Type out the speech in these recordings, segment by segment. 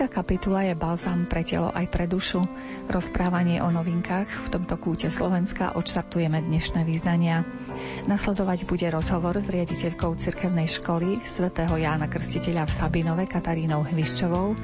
Spiska kapitula je balzám pre telo aj pre dušu. Rozprávanie o novinkách v tomto kúte Slovenska odštartujeme dnešné význania. Nasledovať bude rozhovor s riaditeľkou cirkevnej školy svätého Jána Krstiteľa v Sabinove Katarínou Hviščovou,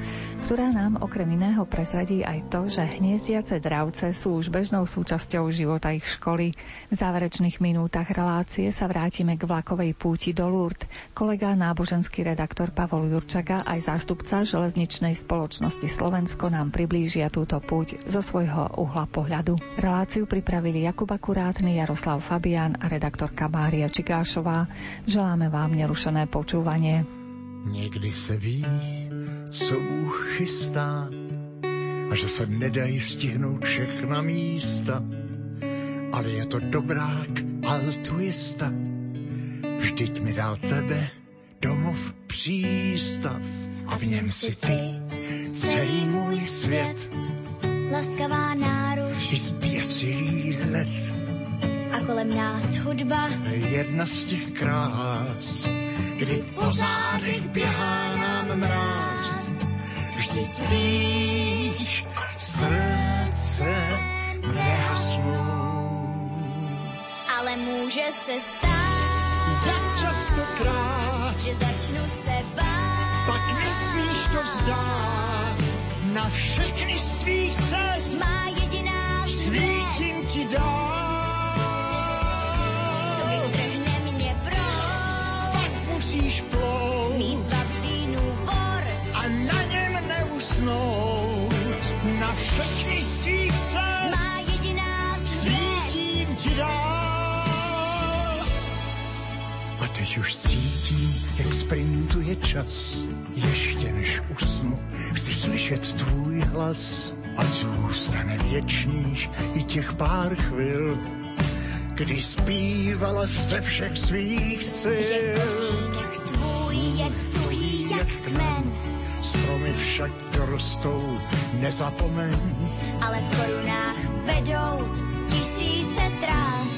ktorá nám okrem iného prezradí aj to, že hniezdiace dravce sú už bežnou súčasťou života ich školy. V záverečných minútach relácie sa vrátime k vlakovej púti do Lourdes. Kolega náboženský redaktor Pavol Jurčaga aj zástupca železničnej spoločnosti Slovensko nám priblížia túto púť zo svojho uhla pohľadu. Reláciu pripravili Jakub Akurátny, Jaroslav Fabián a redaktorka Mária Čigášová. Želáme vám nerušené počúvanie. Někdy se ví, co Bůh chystá a že se nedají stihnout všechna místa, ale je to dobrák altruista. Vždyť mi dal tebe domov přístav a v něm si ty celý můj svět. Laskavá náruč I zběsilý hled, a kolem nás hudba, jedna z těch krás, kdy po zádech běhá nám mráz. Vždyť víš, srdce nehasnou. ale může se stát, Jak častokrát, že začnu se bát. pak nesmíš to vzdát. Na všechny z tvých cest Má jediná svítím ti co neusnout. Na všechny z tvých cest má jediná svítím ti dál. A teď už cítím, jak sprintuje čas. Ještě než usnu, chci slyšet tvůj hlas. Ať zůstane věčných i těch pár chvil, kdy zpívala ze všech svých Že sil. kořínek tvůj je tuhý jak kmen, Stromy však dorostou, nezapomeň. ale v korunách vedou tisíce trás.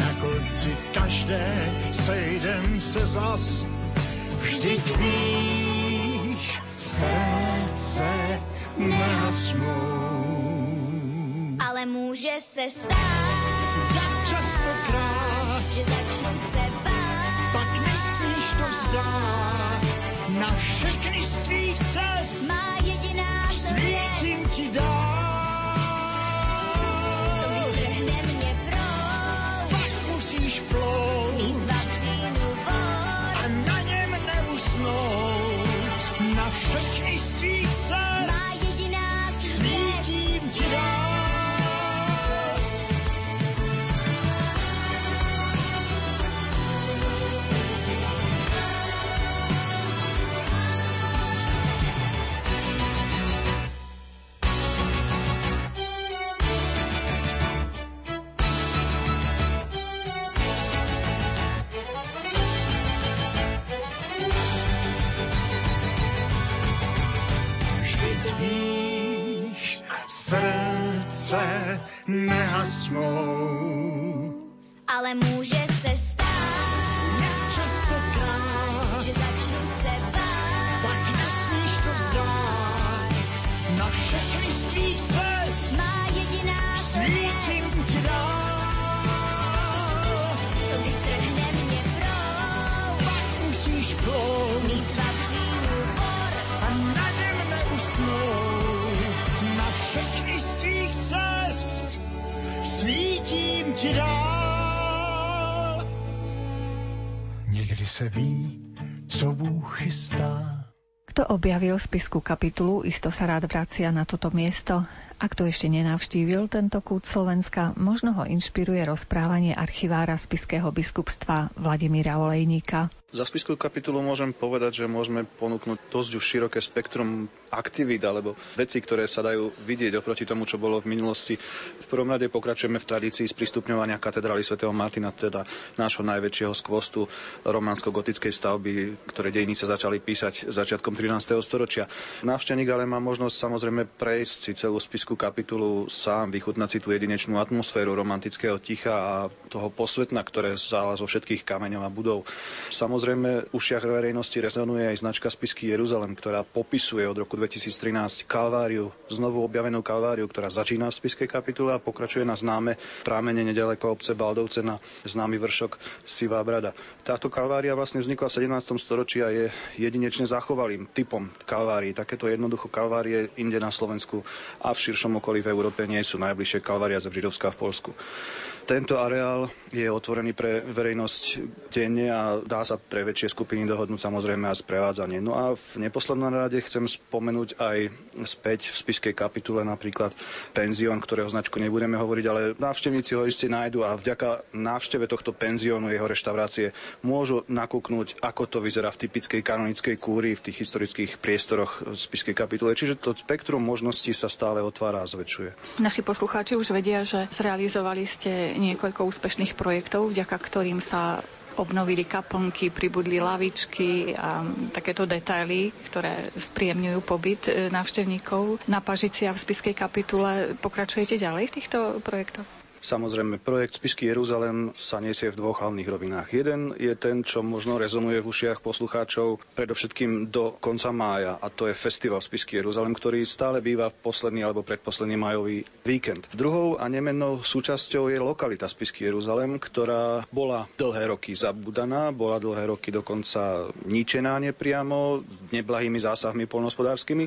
Na konci každé sejdem se zas. Vždyť víš, srdce nehasnou. Ale může se stát, Jak častokrát, že začnu se bát. pak nesmíš to vzdát. Na všechny z tvých cest Má jediná zvěst, svítím ti co nehasnou. Ale může ti dál. Někdy se ví, co Bůh chystá. Kto objavil spisku kapitulu, isto sa rád vracia na toto miesto. A kto ešte nenavštívil tento kút Slovenska, možno ho inšpiruje rozprávanie archivára spiského biskupstva Vladimíra Olejníka. Za spiskú kapitulu môžem povedať, že môžeme ponúknuť dosť už široké spektrum aktivít alebo veci, ktoré sa dajú vidieť oproti tomu, čo bolo v minulosti. V prvom rade pokračujeme v tradícii sprístupňovania katedrály svätého Martina, teda nášho najväčšieho skvostu románsko-gotickej stavby, ktoré dejiny sa začali písať začiatkom 13. storočia. Návštevník ale má možnosť samozrejme prejsť si celú spisku kapitulu sám, vychutnať si tú jedinečnú atmosféru romantického ticha a toho posvetna, ktoré zála zo všetkých kameňov a budov. Samozrejme, ušiach verejnosti rezonuje aj značka spisky Jeruzalem, ktorá popisuje od roku 2013 Kalváriu, znovu objavenú Kalváriu, ktorá začína v spiskej kapitule a pokračuje na známe prámene nedaleko obce Baldovce na známy vršok Sivá brada. Táto Kalvária vlastne vznikla v 17. storočí a je jedinečne zachovalým typom Kalvárií. Takéto jednoducho Kalvárie inde na Slovensku a v širšom okolí v Európe nie sú najbližšie Kalvária Židovská v Polsku. Tento areál je otvorený pre verejnosť denne a dá sa pre väčšie skupiny dohodnúť samozrejme a sprevádzanie. No a v neposlednom rade chcem spomenúť aj späť v spiskej kapitule napríklad penzión, ktorého značku nebudeme hovoriť, ale návštevníci ho iste nájdu a vďaka návšteve tohto penziónu, jeho reštaurácie, môžu nakúknúť, ako to vyzerá v typickej kanonickej kúrii v tých historických priestoroch spiskej kapitule. Čiže to spektrum možností sa stále otvára a zväčšuje. Naši poslucháči už vedia, že zrealizovali ste niekoľko úspešných projektov, vďaka ktorým sa obnovili kaplnky, pribudli lavičky a takéto detaily, ktoré spríjemňujú pobyt e, návštevníkov na Pažiciach v Spiskej kapitule. Pokračujete ďalej v týchto projektoch? Samozrejme, projekt Spisky Jeruzalem sa nesie v dvoch hlavných rovinách. Jeden je ten, čo možno rezonuje v ušiach poslucháčov predovšetkým do konca mája, a to je festival Spisky Jeruzalem, ktorý stále býva posledný alebo predposledný majový víkend. Druhou a nemennou súčasťou je lokalita Spisky Jeruzalem, ktorá bola dlhé roky zabudaná, bola dlhé roky dokonca ničená nepriamo, neblahými zásahmi polnospodárskymi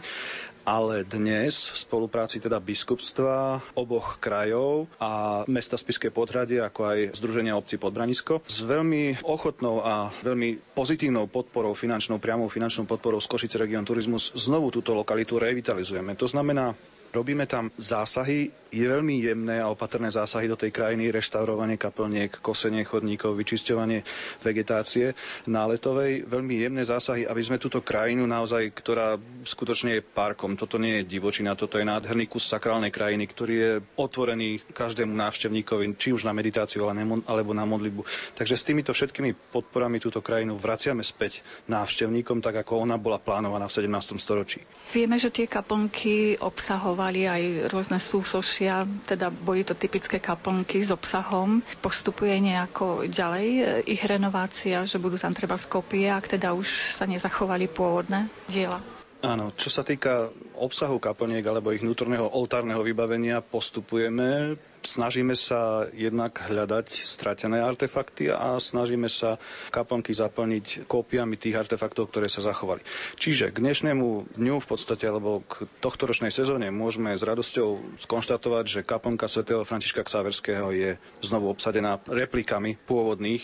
ale dnes v spolupráci teda biskupstva oboch krajov a mesta Spiské podhradie, ako aj Združenia obcí Podbranisko, s veľmi ochotnou a veľmi pozitívnou podporou, finančnou, priamou finančnou podporou z Košice Region Turizmus znovu túto lokalitu revitalizujeme. To znamená, Robíme tam zásahy, je veľmi jemné a opatrné zásahy do tej krajiny, reštaurovanie kaplniek, kosenie chodníkov, vyčisťovanie vegetácie náletovej, veľmi jemné zásahy, aby sme túto krajinu naozaj, ktorá skutočne je parkom, toto nie je divočina, toto je nádherný kus sakrálnej krajiny, ktorý je otvorený každému návštevníkovi, či už na meditáciu alebo na modlitbu. Takže s týmito všetkými podporami túto krajinu vraciame späť návštevníkom, tak ako ona bola plánovaná v 17. storočí. Vieme, že tie kaplnky obsahovajú fungovali aj rôzne súsošia, teda boli to typické kaplnky s obsahom. Postupuje nejako ďalej e, ich renovácia, že budú tam treba skopie, ak teda už sa nezachovali pôvodné diela? Áno, čo sa týka obsahu kaplniek alebo ich vnútorného oltárneho vybavenia, postupujeme Snažíme sa jednak hľadať stratené artefakty a snažíme sa kaplnky zaplniť kópiami tých artefaktov, ktoré sa zachovali. Čiže k dnešnému dňu v podstate, alebo k tohtoročnej sezóne môžeme s radosťou skonštatovať, že kaplnka svätého Františka Ksaverského je znovu obsadená replikami pôvodných.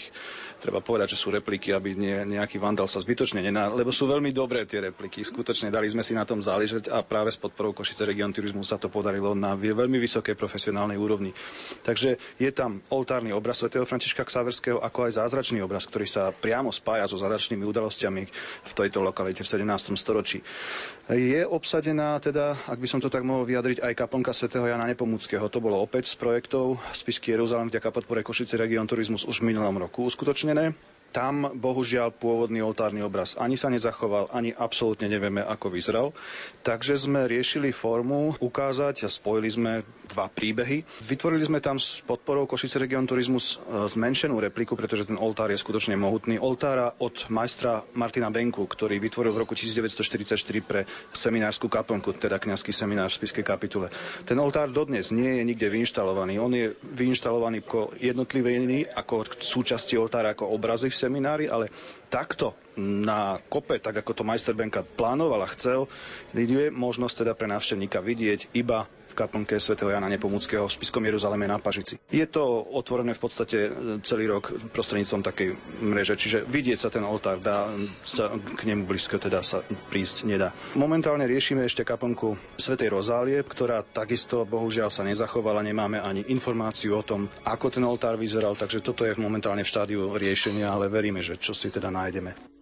Treba povedať, že sú repliky, aby nie, nejaký vandal sa zbytočne nená, lebo sú veľmi dobré tie repliky. Skutočne dali sme si na tom záležať a práve s podporou Košice Region Turizmu sa to podarilo na veľmi vysokej profesionálnej úrovni úrovni. Takže je tam oltárny obraz svätého Františka Ksaverského, ako aj zázračný obraz, ktorý sa priamo spája so zázračnými udalosťami v tejto lokalite v 17. storočí. Je obsadená teda, ak by som to tak mohol vyjadriť, aj kaplnka svätého Jana Nepomuckého. To bolo opäť z projektov spisky Jeruzalem vďaka podpore Košice Region Turizmus už v minulom roku uskutočnené tam bohužiaľ pôvodný oltárny obraz ani sa nezachoval, ani absolútne nevieme, ako vyzeral. Takže sme riešili formu ukázať a spojili sme dva príbehy. Vytvorili sme tam s podporou Košice Region Turizmus e, zmenšenú repliku, pretože ten oltár je skutočne mohutný. Oltára od majstra Martina Benku, ktorý vytvoril v roku 1944 pre seminárskú kaplnku, teda kňazský seminár v Spiskej kapitule. Ten oltár dodnes nie je nikde vyinštalovaný. On je vyinštalovaný ako jednotlivé ako súčasti oltára, ako obrazy v seminári, ale takto na kope, tak ako to majster Benka plánoval a chcel, je možnosť teda pre návštevníka vidieť iba kaplnke svätého Jana Nepomuckého v Spiskom Jeruzaleme na Pažici. Je to otvorené v podstate celý rok prostredníctvom takej mreže, čiže vidieť sa ten oltár dá, sa k nemu blízko teda sa prísť nedá. Momentálne riešime ešte kaplnku svätej Rozálie, ktorá takisto bohužiaľ sa nezachovala, nemáme ani informáciu o tom, ako ten oltár vyzeral, takže toto je momentálne v štádiu riešenia, ale veríme, že čo si teda nájdeme.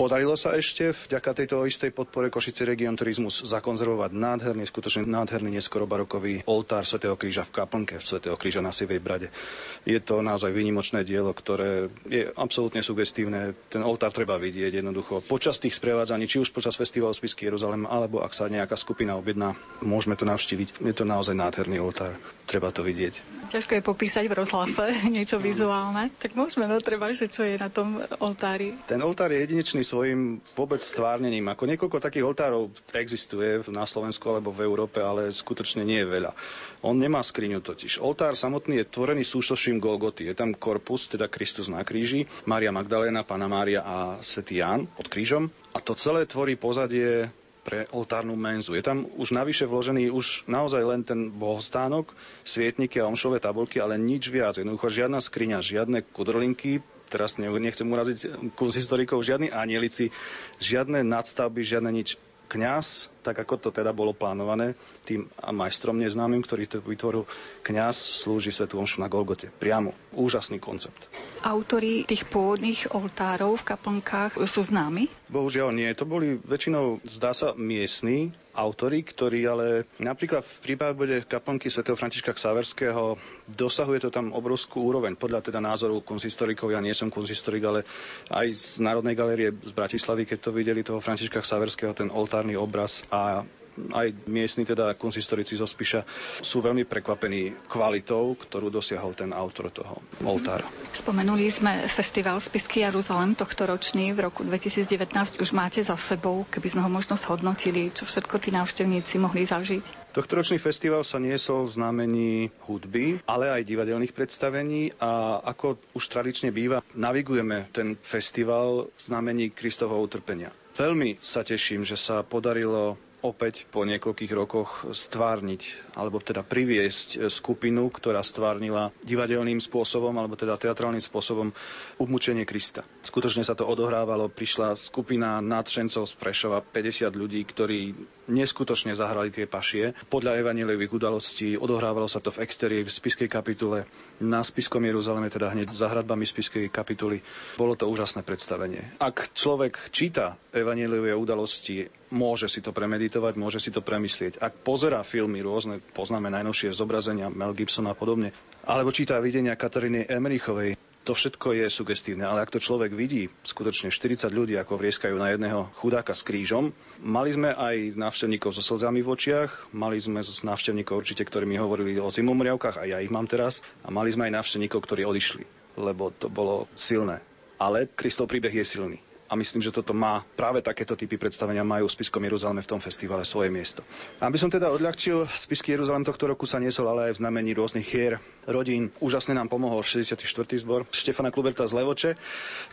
Podarilo sa ešte vďaka tejto istej podpore Košice Region Turizmus zakonzervovať nádherný, skutočne nádherný neskoro barokový oltár svätého Kríža v Kaplnke, svätého Kríža na Sivej Brade. Je to naozaj výnimočné dielo, ktoré je absolútne sugestívne. Ten oltár treba vidieť jednoducho počas tých sprevádzaní, či už počas festivalu Spisky Jeruzalem, alebo ak sa nejaká skupina objedná, môžeme to navštíviť. Je to naozaj nádherný oltár. Treba to vidieť. Ťažko je popísať v rozhlase niečo vizuálne. Tak môžeme no treba, že čo je na tom oltári. Ten oltár je jedinečný svojim vôbec stvárnením. Ako niekoľko takých oltárov existuje na Slovensku alebo v Európe, ale skutočne nie je veľa. On nemá skriňu totiž. Oltár samotný je tvorený súštoším Golgoty. Je tam korpus, teda Kristus na kríži, Mária Magdalena, Pana Mária a Svetý Ján pod krížom. A to celé tvorí pozadie pre oltárnu menzu. Je tam už navyše vložený už naozaj len ten bohostánok, svietniky a omšové tabulky, ale nič viac. Jednoducho žiadna skriňa, žiadne kudrlinky, teraz nechcem uraziť kurz historikov, žiadni anielici, žiadne nadstavby, žiadne nič. Kňaz, tak ako to teda bolo plánované, tým majstrom neznámym, ktorý to vytvoril, kňaz slúži svetu omšu na Golgote. Priamo. Úžasný koncept. Autori tých pôvodných oltárov v kaplnkách sú známi? Bohužiaľ nie. To boli väčšinou, zdá sa, miestni autori, ktorí ale napríklad v prípade kaplnky svätého Františka Ksaverského dosahuje to tam obrovskú úroveň. Podľa teda názoru konzistorikov, ja nie som konzistorik, ale aj z Národnej galérie z Bratislavy, keď to videli toho Františka Ksaverského, ten oltárny obraz a aj miestni teda konsistorici zo Spiša sú veľmi prekvapení kvalitou, ktorú dosiahol ten autor toho oltára. Spomenuli sme festival Spisky Jeruzalem tohto ročný v roku 2019 už máte za sebou, keby sme ho možno zhodnotili, čo všetko tí návštevníci mohli zažiť. Tohtoročný festival sa niesol v znamení hudby, ale aj divadelných predstavení a ako už tradične býva, navigujeme ten festival v znamení Kristovho utrpenia. Veľmi sa teším, že sa podarilo opäť po niekoľkých rokoch stvárniť, alebo teda priviesť skupinu, ktorá stvárnila divadelným spôsobom, alebo teda teatrálnym spôsobom umúčenie Krista. Skutočne sa to odohrávalo, prišla skupina nadšencov z Prešova, 50 ľudí, ktorí neskutočne zahrali tie pašie. Podľa evaneliových udalostí odohrávalo sa to v exterii v spiskej kapitule na spiskom Jeruzaleme, teda hneď za hradbami spiskej kapituly. Bolo to úžasné predstavenie. Ak človek číta evaneliové udalosti môže si to premeditovať, môže si to premyslieť. Ak pozerá filmy rôzne, poznáme najnovšie zobrazenia Mel Gibson a podobne, alebo číta videnia Kataríny Emerichovej, to všetko je sugestívne, ale ak to človek vidí, skutočne 40 ľudí, ako vrieskajú na jedného chudáka s krížom, mali sme aj návštevníkov so slzami v očiach, mali sme návštevníkov určite, ktorí mi hovorili o zimomriavkách, a ja ich mám teraz, a mali sme aj návštevníkov, ktorí odišli, lebo to bolo silné. Ale Kristov príbeh je silný a myslím, že toto má práve takéto typy predstavenia majú v Spiskom Jeruzaleme v tom festivale svoje miesto. Aby som teda odľahčil, Spisky Jeruzalem tohto roku sa niesol ale aj v znamení rôznych hier rodín. Úžasne nám pomohol 64. zbor Štefana Kluberta z Levoče,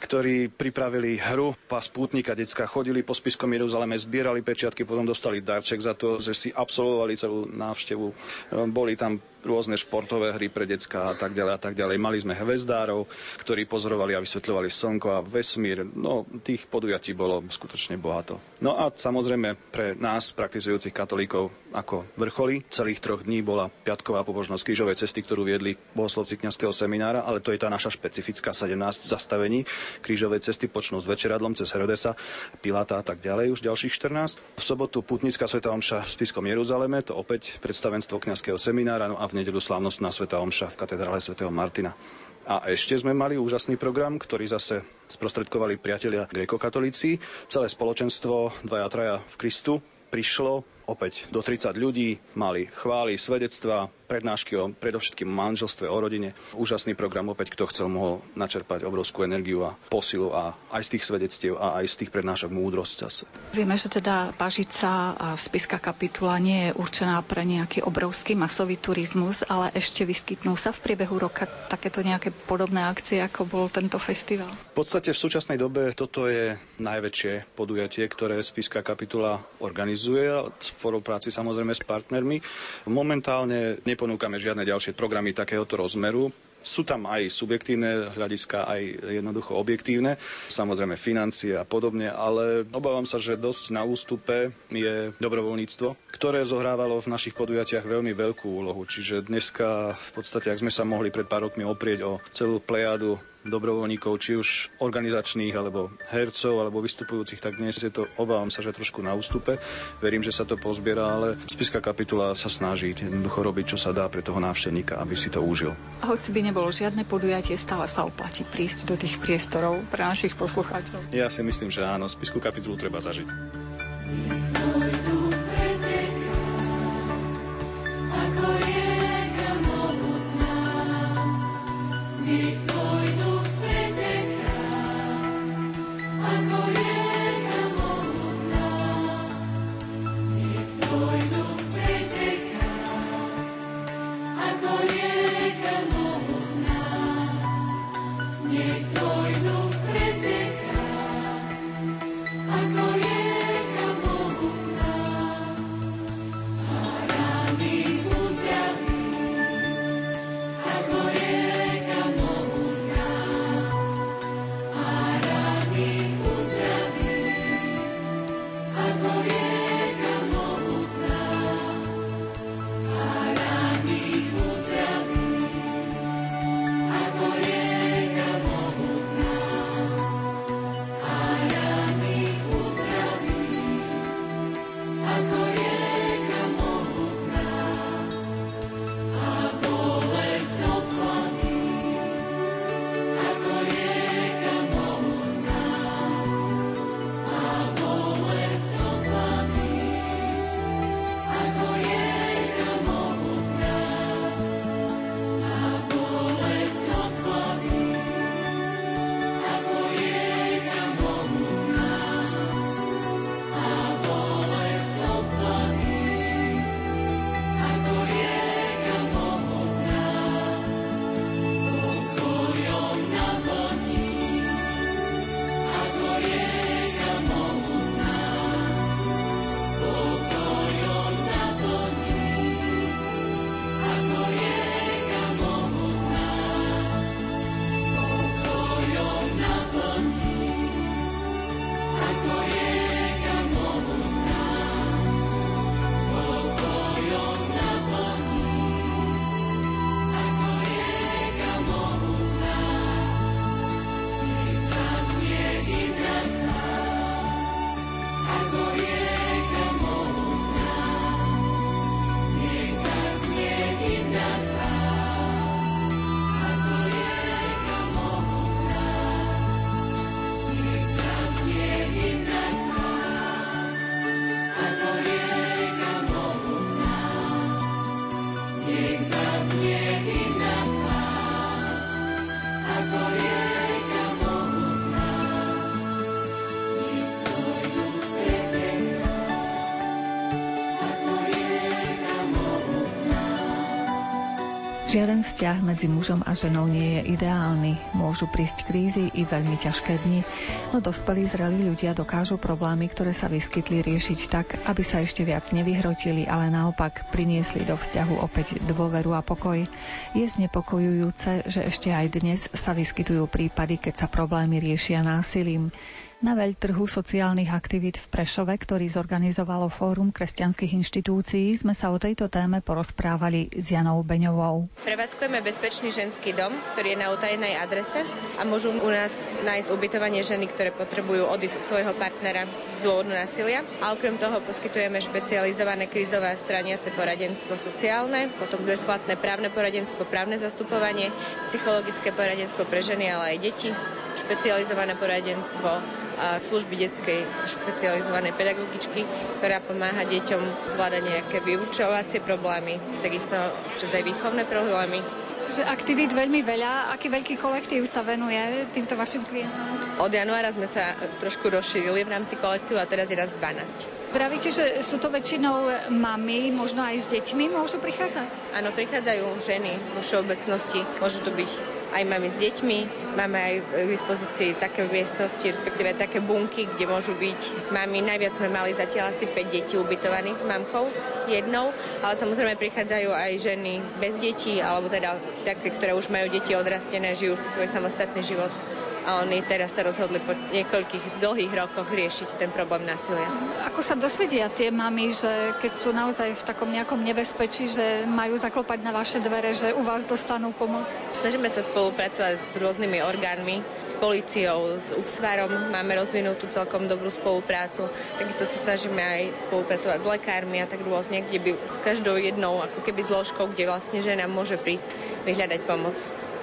ktorí pripravili hru Pas pútnika. Decka chodili po Spiskom Jeruzaleme, zbierali pečiatky, potom dostali darček za to, že si absolvovali celú návštevu. Boli tam rôzne športové hry pre decka a tak ďalej a tak ďalej. Mali sme hvezdárov, ktorí pozorovali a vysvetľovali slnko a vesmír. No, tých podujatí bolo skutočne bohato. No a samozrejme pre nás, praktizujúcich katolíkov, ako vrcholy celých troch dní bola piatková pobožnosť krížovej cesty, ktorú viedli bohoslovci kňazského seminára, ale to je tá naša špecifická 17 zastavení krížovej cesty, počnú s večeradlom cez Herodesa, Pilata a tak ďalej, už ďalších 14. V sobotu putnická sveta omša v Spiskom Jeruzaleme, to opäť predstavenstvo kňazského seminára, no a v nedelu slávnostná Sveta Omša v katedrále svätého Martina. A ešte sme mali úžasný program, ktorý zase sprostredkovali priatelia grekokatolíci. Celé spoločenstvo, dvaja, traja v Kristu, prišlo opäť do 30 ľudí, mali chvály, svedectva, prednášky o predovšetkým manželstve, o rodine. Úžasný program, opäť kto chcel, mohol načerpať obrovskú energiu a posilu a aj z tých svedectiev a aj z tých prednášok múdrosť zase. Vieme, že teda Pažica a spiska kapitula nie je určená pre nejaký obrovský masový turizmus, ale ešte vyskytnú sa v priebehu roka takéto nejaké podobné akcie, ako bol tento festival. V podstate v súčasnej dobe toto je najväčšie podujatie, ktoré spiska kapitula organizuje spolupráci samozrejme s partnermi. Momentálne neponúkame žiadne ďalšie programy takéhoto rozmeru. Sú tam aj subjektívne hľadiska, aj jednoducho objektívne, samozrejme financie a podobne, ale obávam sa, že dosť na ústupe je dobrovoľníctvo, ktoré zohrávalo v našich podujatiach veľmi veľkú úlohu. Čiže dneska v podstate, ak sme sa mohli pred pár rokmi oprieť o celú plejadu dobrovoľníkov, či už organizačných, alebo hercov, alebo vystupujúcich, tak dnes je to, obávam sa, že trošku na ústupe. Verím, že sa to pozbiera, ale spiska kapitula sa snaží jednoducho robiť, čo sa dá pre toho návštevníka, aby si to užil. Hoci by nebolo žiadne podujatie, stále sa oplatí prísť do tých priestorov pre našich poslucháčov. Ja si myslím, že áno, spisku kapitulu treba zažiť. Ako rieka Žiaden vzťah medzi mužom a ženou nie je ideálny. Môžu prísť krízy i veľmi ťažké dni, no dospelí zrelí ľudia dokážu problémy, ktoré sa vyskytli, riešiť tak, aby sa ešte viac nevyhrotili, ale naopak priniesli do vzťahu opäť dôveru a pokoj. Je znepokojujúce, že ešte aj dnes sa vyskytujú prípady, keď sa problémy riešia násilím. Na veľtrhu sociálnych aktivít v Prešove, ktorý zorganizovalo Fórum kresťanských inštitúcií, sme sa o tejto téme porozprávali s Janou Beňovou. Prevádzkujeme bezpečný ženský dom, ktorý je na utajenej adrese a môžu u nás nájsť ubytovanie ženy, ktoré potrebujú odísť od svojho partnera z dôvodu násilia. A okrem toho poskytujeme špecializované krízové straniace poradenstvo sociálne, potom bezplatné právne poradenstvo, právne zastupovanie, psychologické poradenstvo pre ženy, ale aj deti, špecializované poradenstvo služby detskej špecializovanej pedagogičky, ktorá pomáha deťom zvládať nejaké vyučovacie problémy, takisto čas aj výchovné problémy. Čiže aktivít veľmi veľa. Aký veľký kolektív sa venuje týmto vašim klientom? Od januára sme sa trošku rozšírili v rámci kolektívu a teraz je raz 12. Pravíte, že sú to väčšinou mamy, možno aj s deťmi môžu prichádzať? Áno, prichádzajú ženy vo všeobecnosti. Môžu to byť aj mamy s deťmi. Máme aj k dispozícii také miestnosti, respektíve také bunky, kde môžu byť mamy. Najviac sme mali zatiaľ asi 5 detí ubytovaných s mamkou jednou, ale samozrejme prichádzajú aj ženy bez detí, alebo teda také, ktoré už majú deti odrastené, žijú si svoj samostatný život a oni teraz sa rozhodli po niekoľkých dlhých rokoch riešiť ten problém násilia. Ako sa dosvedia tie mamy, že keď sú naozaj v takom nejakom nebezpečí, že majú zaklopať na vaše dvere, že u vás dostanú pomoc? Snažíme sa spolupracovať s rôznymi orgánmi, s policiou, s UXVARom, máme rozvinutú celkom dobrú spoluprácu. Takisto sa snažíme aj spolupracovať s lekármi a tak rôzne, kde by s každou jednou ako keby zložkou, kde vlastne žena môže prísť vyhľadať pomoc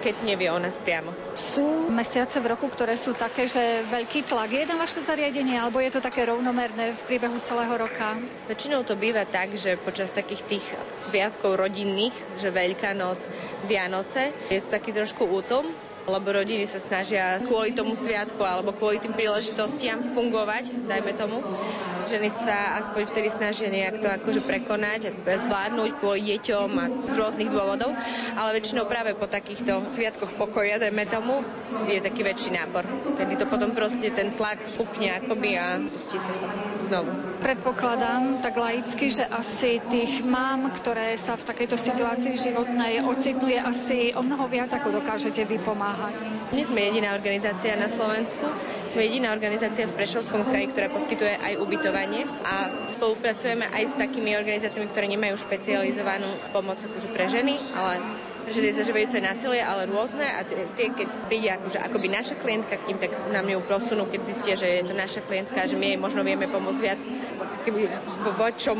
keď nevie o nás priamo. Sú mesiace v roku, ktoré sú také, že veľký tlak je na vaše zariadenie, alebo je to také rovnomerné v priebehu celého roka? Väčšinou to býva tak, že počas takých tých sviatkov rodinných, že Veľká noc, Vianoce, je to taký trošku útom, lebo rodiny sa snažia kvôli tomu sviatku alebo kvôli tým príležitostiam fungovať, dajme tomu. Ženy sa aspoň vtedy snažia nejak to akože prekonať, zvládnuť kvôli deťom a z rôznych dôvodov, ale väčšinou práve po takýchto sviatkoch pokoja, dajme tomu, je taký väčší nápor. Kedy to potom proste ten tlak fúkne akoby a pustí sa to znovu. Predpokladám tak laicky, že asi tých mám, ktoré sa v takejto situácii životnej ocitnú, je asi o mnoho viac, ako dokážete vy. Nie sme jediná organizácia na Slovensku, sme jediná organizácia v Prešovskom kraji, ktorá poskytuje aj ubytovanie a spolupracujeme aj s takými organizáciami, ktoré nemajú špecializovanú pomoc akože pre ženy, ale ženy zažívajúce násilie, ale rôzne a tie, keď príde akože, akoby naša klientka k ním, tak nám ju prosunú, keď zistia, že je to naša klientka, že my jej možno vieme pomôcť viac keby v vočom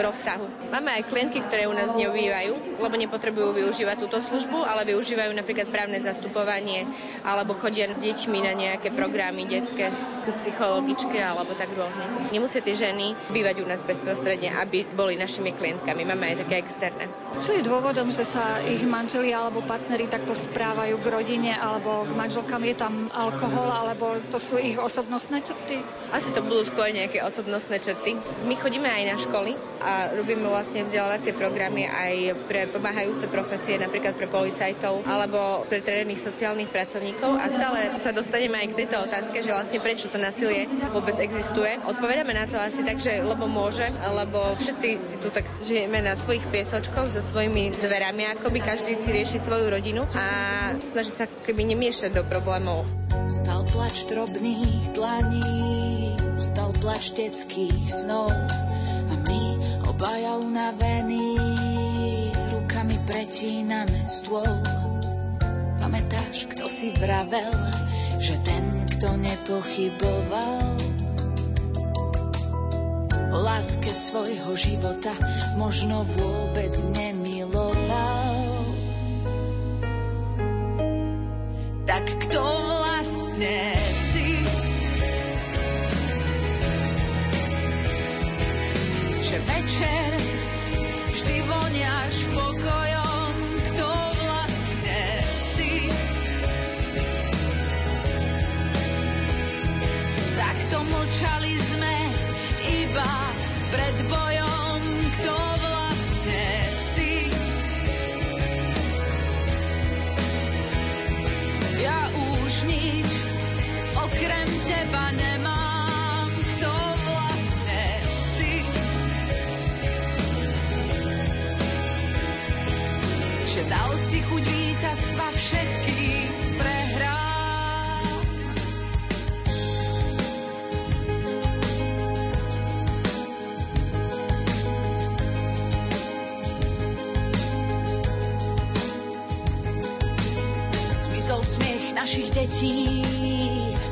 rozsahu. Máme aj klientky, ktoré u nás neobývajú, lebo nepotrebujú využívať túto službu, ale využívajú napríklad právne zastupovanie alebo chodia s deťmi na nejaké programy detské, psychologičké alebo tak rôzne. Nemusia tie ženy bývať u nás bezprostredne, aby boli našimi klientkami. Máme aj také externé. Čo je dôvodom, že sa ich manželia alebo partneri takto správajú k rodine alebo k manželkám? Je tam alkohol alebo to sú ich osobnostné črty? Asi to budú skôr nejaké osobnostné črty. My chodíme aj na školy a robíme vlastne vzdelávacie programy aj pre pomáhajúce profesie, napríklad pre policajtov alebo pre terénnych sociálnych pracovníkov a stále sa dostaneme aj k tejto otázke, že vlastne prečo to násilie vôbec existuje. Odpovedáme na to asi tak, že lebo môže, lebo všetci si tu tak žijeme na svojich piesočkoch so svojimi dverami, akoby každý každý si rieši svoju rodinu a snaží sa keby nemiešať do problémov. Stal plač drobných dlaní, stal plač detských snov a my obaja unavení rukami pretíname stôl. Pamätáš, kto si vravel, že ten, kto nepochyboval, o láske svojho života možno vôbec nemiloval. Tak kto vlastne si? Že večer vždy voniaš pokojom, víťazstva všetkým prehrám. Zmizol smiech našich detí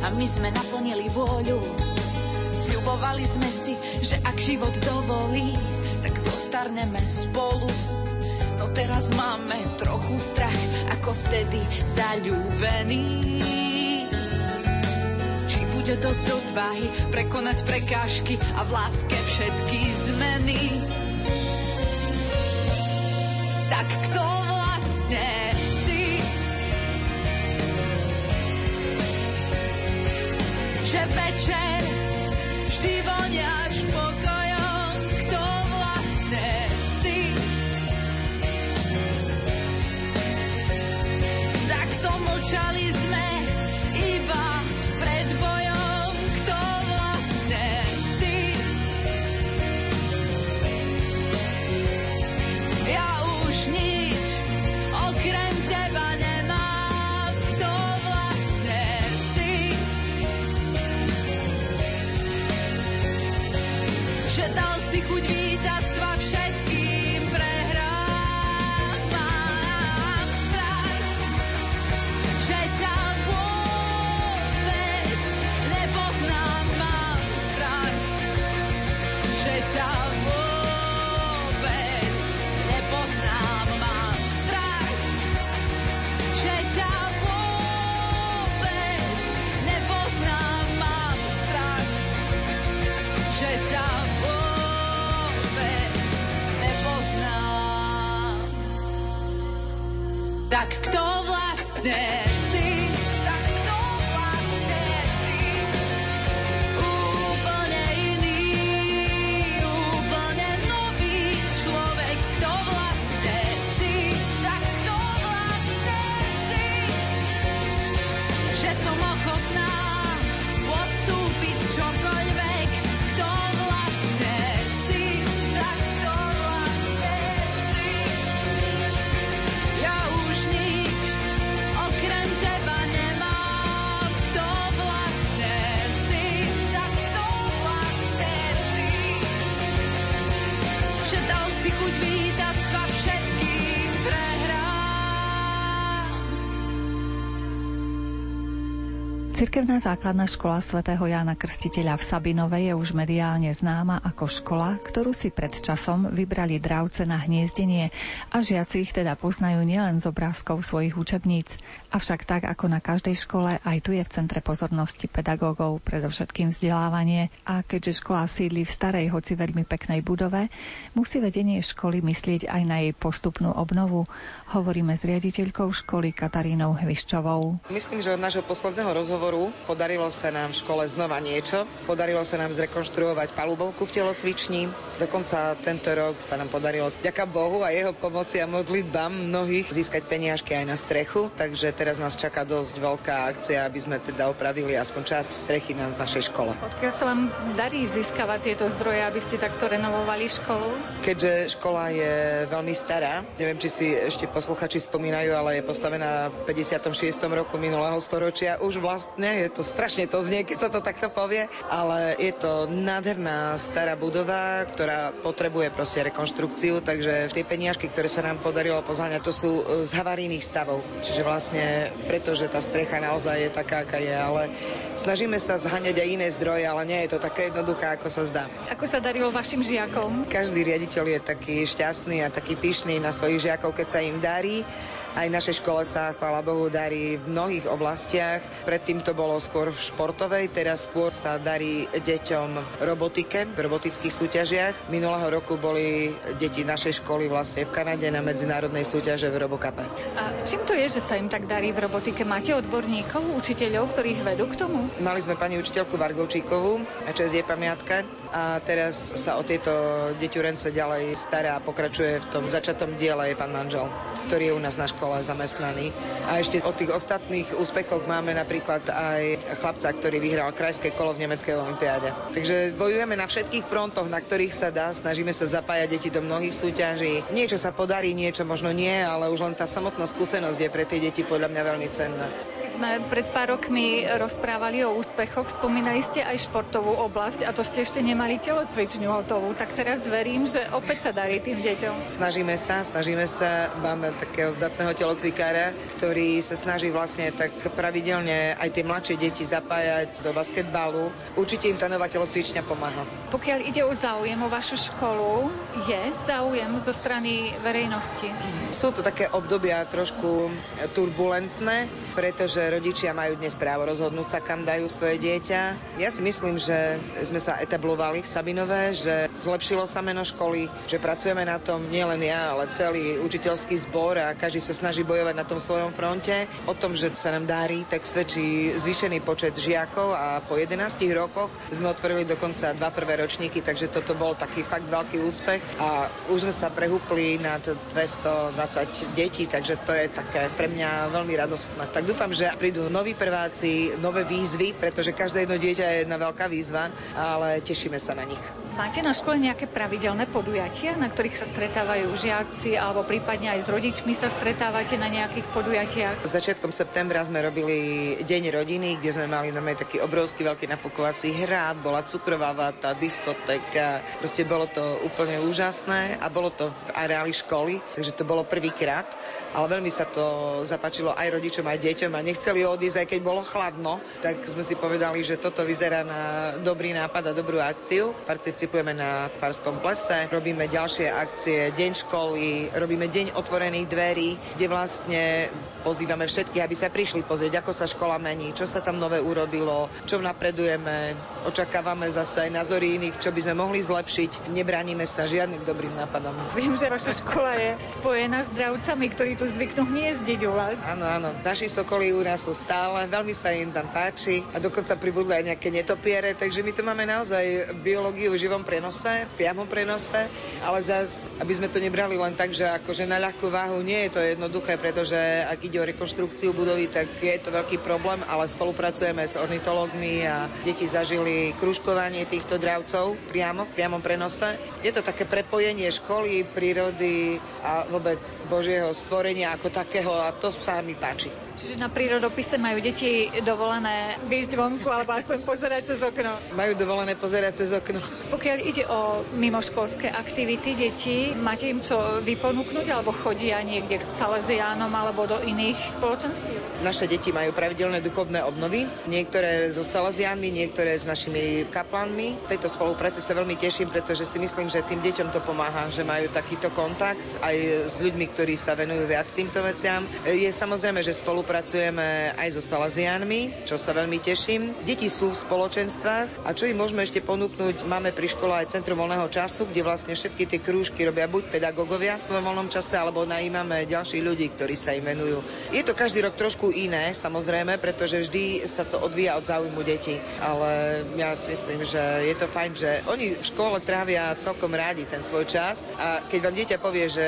a my sme naplnili vôľu. Sľubovali sme si, že ak život dovolí, tak zostarneme spolu. Teraz máme trochu strach, ako vtedy zalúbení. Či bude dosť odvahy prekonať prekážky a v láske všetky zmeny. Tak kto vlastne si? Že večer vždy voniaš Tak kto vlastne Cirkevná základná škola svätého Jána Krstiteľa v Sabinovej je už mediálne známa ako škola, ktorú si pred časom vybrali dravce na hniezdenie a žiaci ich teda poznajú nielen z obrázkov svojich učebníc. Avšak tak ako na každej škole, aj tu je v centre pozornosti pedagógov predovšetkým vzdelávanie a keďže škola sídli v starej, hoci veľmi peknej budove, musí vedenie školy myslieť aj na jej postupnú obnovu. Hovoríme s riaditeľkou školy Katarínou Hviščovou. Myslím, že od nášho posledného rozhovoru podarilo sa nám v škole znova niečo. Podarilo sa nám zrekonštruovať palubovku v telocvični. Dokonca tento rok sa nám podarilo, ďaká Bohu a jeho pomoci a modlitbám mnohých, získať peniažky aj na strechu. Takže teraz nás čaká dosť veľká akcia, aby sme teda opravili aspoň časť strechy na našej škole. Odkiaľ sa vám darí získavať tieto zdroje, aby ste takto renovovali školu? Keďže škola je veľmi stará, neviem, či si ešte posluchači spomínajú, ale je postavená v 56. roku minulého storočia. Už vlastne, je to strašne to znie, keď sa to takto povie, ale je to nádherná stará budova, ktorá potrebuje proste rekonštrukciu, takže tie peniažky, ktoré sa nám podarilo pozháňať, to sú e, z havarijných stavov. Čiže vlastne preto, že tá strecha naozaj je taká, aká je, ale snažíme sa zhaňať aj iné zdroje, ale nie je to také jednoduché, ako sa zdá. Ako sa darilo vašim žiakom? Každý riaditeľ je taký šťastný a taký pyšný na svojich žiakov, keď sa im darí. Aj našej škole sa, chvála Bohu, darí v mnohých oblastiach. Predtým to bolo skôr v športovej, teraz skôr sa darí deťom v robotike, v robotických súťažiach. Minulého roku boli deti našej školy vlastne v Kanade na medzinárodnej súťaže v Robokape. A čím to je, že sa im tak darí v robotike? Máte odborníkov, učiteľov, ktorých vedú k tomu? Mali sme pani učiteľku Vargovčíkovú, čest jej pamiatka. A teraz sa o tieto deťurence ďalej stará a pokračuje v tom začatom diele je pán manžel, ktorý je u nás na škole zamestnaný. A ešte o tých ostatných úspechoch máme napríklad aj chlapca, ktorý vyhral krajské kolo v nemeckej olimpiáde. Takže bojujeme na všetkých frontoch, na ktorých sa dá, snažíme sa zapájať deti do mnohých súťaží. Niečo sa podarí, niečo možno nie, ale už len tá samotná skúsenosť je pre tie deti podľa mňa veľmi cenná sme pred pár rokmi rozprávali o úspechoch, spomínali ste aj športovú oblasť a to ste ešte nemali telocvičňu hotovú, tak teraz verím, že opäť sa darí tým deťom. Snažíme sa, snažíme sa, máme takého zdatného telocvikára, ktorý sa snaží vlastne tak pravidelne aj tie mladšie deti zapájať do basketbalu. Určite im tá nová telocvičňa pomáha. Pokiaľ ide o záujem o vašu školu, je záujem zo strany verejnosti? Sú to také obdobia trošku turbulentné, pretože že rodičia majú dnes právo rozhodnúť sa, kam dajú svoje dieťa. Ja si myslím, že sme sa etablovali v Sabinové, že zlepšilo sa meno školy, že pracujeme na tom nielen ja, ale celý učiteľský zbor a každý sa snaží bojovať na tom svojom fronte. O tom, že sa nám darí, tak svedčí zvýšený počet žiakov a po 11 rokoch sme otvorili dokonca dva prvé ročníky, takže toto bol taký fakt veľký úspech a už sme sa prehúpli na 220 detí, takže to je také pre mňa veľmi radostné. Tak dúfam, že prídu noví prváci, nové výzvy, pretože každé jedno dieťa je jedna veľká výzva, ale tešíme sa na nich. Máte na škole nejaké pravidelné podujatia, na ktorých sa stretávajú žiaci alebo prípadne aj s rodičmi sa stretávate na nejakých podujatiach? Začiatkom septembra sme robili Deň rodiny, kde sme mali normálne taký obrovský veľký nafukovací hrad, bola cukrová vata, diskotéka, proste bolo to úplne úžasné a bolo to v areáli školy, takže to bolo prvýkrát, ale veľmi sa to zapáčilo aj rodičom, aj deťom a nechceli odísť, aj keď bolo chladno, tak sme si povedali, že toto vyzerá na dobrý nápad a dobrú akciu. Participujeme na Farskom plese, robíme ďalšie akcie, Deň školy, robíme Deň otvorených dverí, kde vlastne pozývame všetkých, aby sa prišli pozrieť, ako sa škola mení, čo sa tam nové urobilo, čo napredujeme, očakávame zase aj názory iných, čo by sme mohli zlepšiť. Nebránime sa žiadnym dobrým nápadom. Viem, že vaša škola je spojená s dravcami, ktorí tu zvyknú hniezdiť u vás. Áno, áno. Naši sokolí u nás sú stále, veľmi sa im tam páči a dokonca pribudli aj nejaké netopiere, takže my tu máme naozaj biológiu v živom prenose, priamom prenose, ale zas, aby sme to nebrali len tak, že akože na ľahkú váhu nie je to jednoduché, pretože ak ide o rekonštrukciu budovy, tak je to veľký problém, ale spolupracujeme s ornitológmi a deti zažili kružkovanie týchto dravcov priamo v priamom prenose. Je to také prepojenie školy, prírody a vôbec Božieho stvorenia ako takého a to sa mi páči. Čiže na prírodopise majú deti dovolené výjsť vonku alebo aspoň pozerať cez okno. Majú dovolené pozerať cez okno. Pokiaľ ide o mimoškolské aktivity detí, máte im čo vyponúknuť alebo chodia niekde k Salesiánom alebo do iných spoločenství? Naše deti majú pravidelné duchovné obnovy, niektoré so Salesiánmi, niektoré s našimi kaplanmi. Tejto spolupráci sa veľmi teším, pretože si myslím, že tým deťom to pomáha, že majú takýto kontakt aj s ľuďmi, ktorí sa venujú viac týmto veciam. Je samozrejme, že spolu spolupracujeme aj so Salazianmi, čo sa veľmi teším. Deti sú v spoločenstvách a čo im môžeme ešte ponúknuť, máme pri škole aj Centrum voľného času, kde vlastne všetky tie krúžky robia buď pedagógovia v svojom voľnom čase, alebo najímame ďalších ľudí, ktorí sa im. Je to každý rok trošku iné, samozrejme, pretože vždy sa to odvíja od záujmu detí, ale ja si myslím, že je to fajn, že oni v škole trávia celkom rádi ten svoj čas a keď vám dieťa povie, že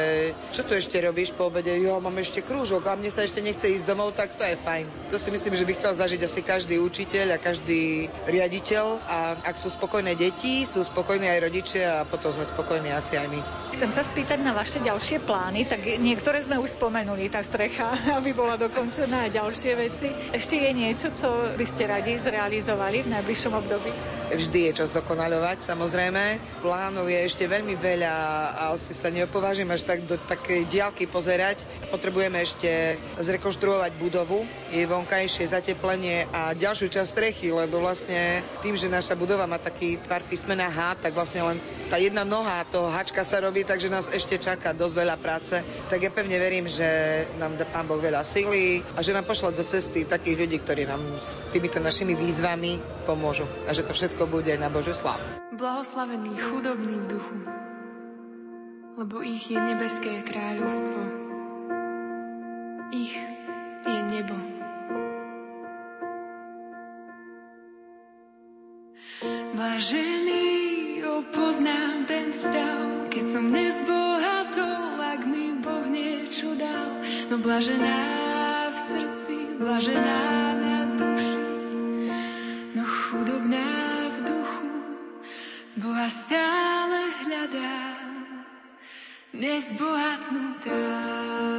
čo tu ešte robíš po obede, jo, mám ešte krúžok a mne sa ešte nechce ísť domov, tak to je fajn. To si myslím, že by chcel zažiť asi každý učiteľ a každý riaditeľ a ak sú spokojné deti, sú spokojní aj rodičia a potom sme spokojní asi aj my. Chcem sa spýtať na vaše ďalšie plány, tak niektoré sme už spomenuli, tá strecha, aby bola dokončená a ďalšie veci. Ešte je niečo, čo by ste radi zrealizovali v najbližšom období? Vždy je čo zdokonaľovať, samozrejme. Plánov je ešte veľmi veľa a asi sa neopovážim až tak do takej diálky pozerať. Potrebujeme ešte zrekonštruovať budovu, jej vonkajšie zateplenie a ďalšiu časť strechy, lebo vlastne tým, že naša budova má taký tvar písmena H, tak vlastne len tá jedna noha toho hačka sa robí, takže nás ešte čaká dosť veľa práce. Tak ja pevne verím, že nám dá Pán Boh veľa sily a že nám pošle do cesty takých ľudí, ktorí nám s týmito našimi výzvami pomôžu a že to všetko bude na Božiu slavu. Blahoslavení chudobní v duchu, lebo ich je nebeské kráľovstvo. Ich je nebo. Vážený, stav, keď som nezbohatol, ak mi Boh niečo dal. No blažená v srdci, blažená na duši, chudobná v duchu, Boha stále hľadám, nezbohatnutá.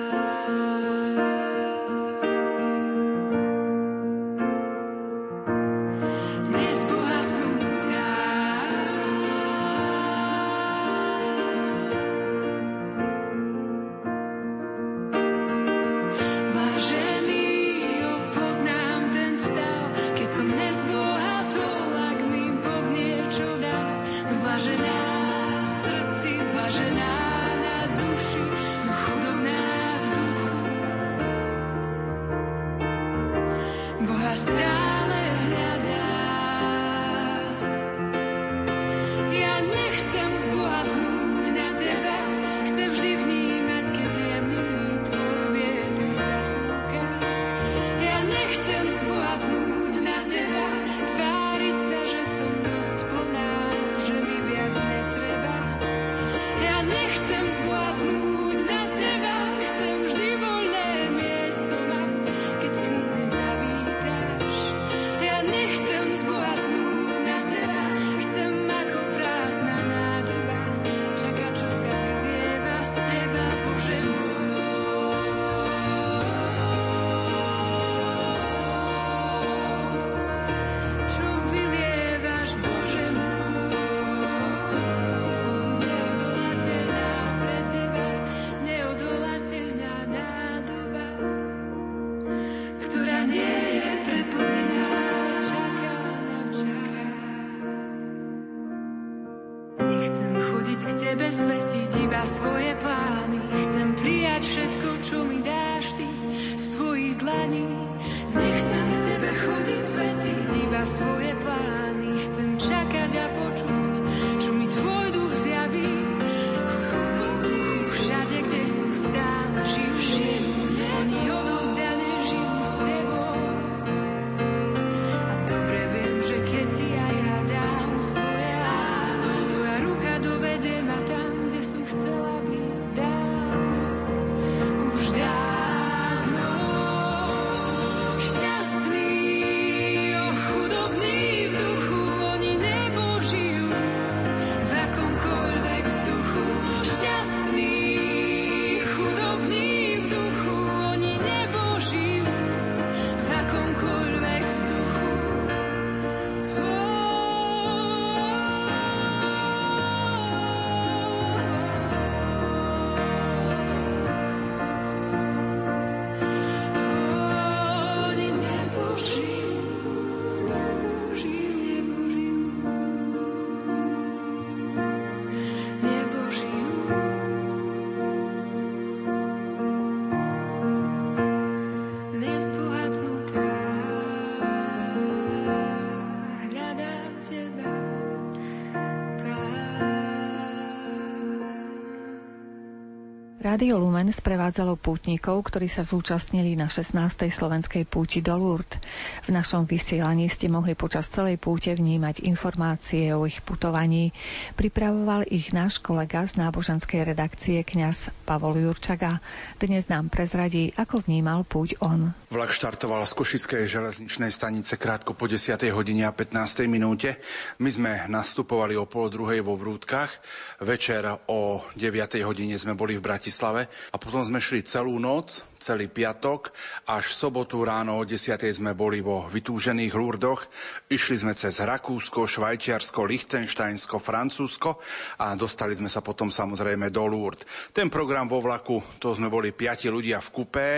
Rádio Lumen sprevádzalo pútnikov, ktorí sa zúčastnili na 16. slovenskej púti do Lourdes. V našom vysielaní ste mohli počas celej púte vnímať informácie o ich putovaní. Pripravoval ich náš kolega z náboženskej redakcie kňaz Pavol Jurčaga. Dnes nám prezradí, ako vnímal púť on. Vlak štartoval z Košickej železničnej stanice krátko po 10. hodine a 15. minúte. My sme nastupovali o pol druhej vo Vrútkach. Večer o 9. hodine sme boli v Bratislave Bratislave a potom sme šli celú noc, celý piatok, až v sobotu ráno o 10. sme boli vo vytúžených Lurdoch. Išli sme cez Rakúsko, Švajčiarsko, Lichtensteinsko, Francúzsko a dostali sme sa potom samozrejme do Lourdes. Ten program vo vlaku, to sme boli piati ľudia v kupé,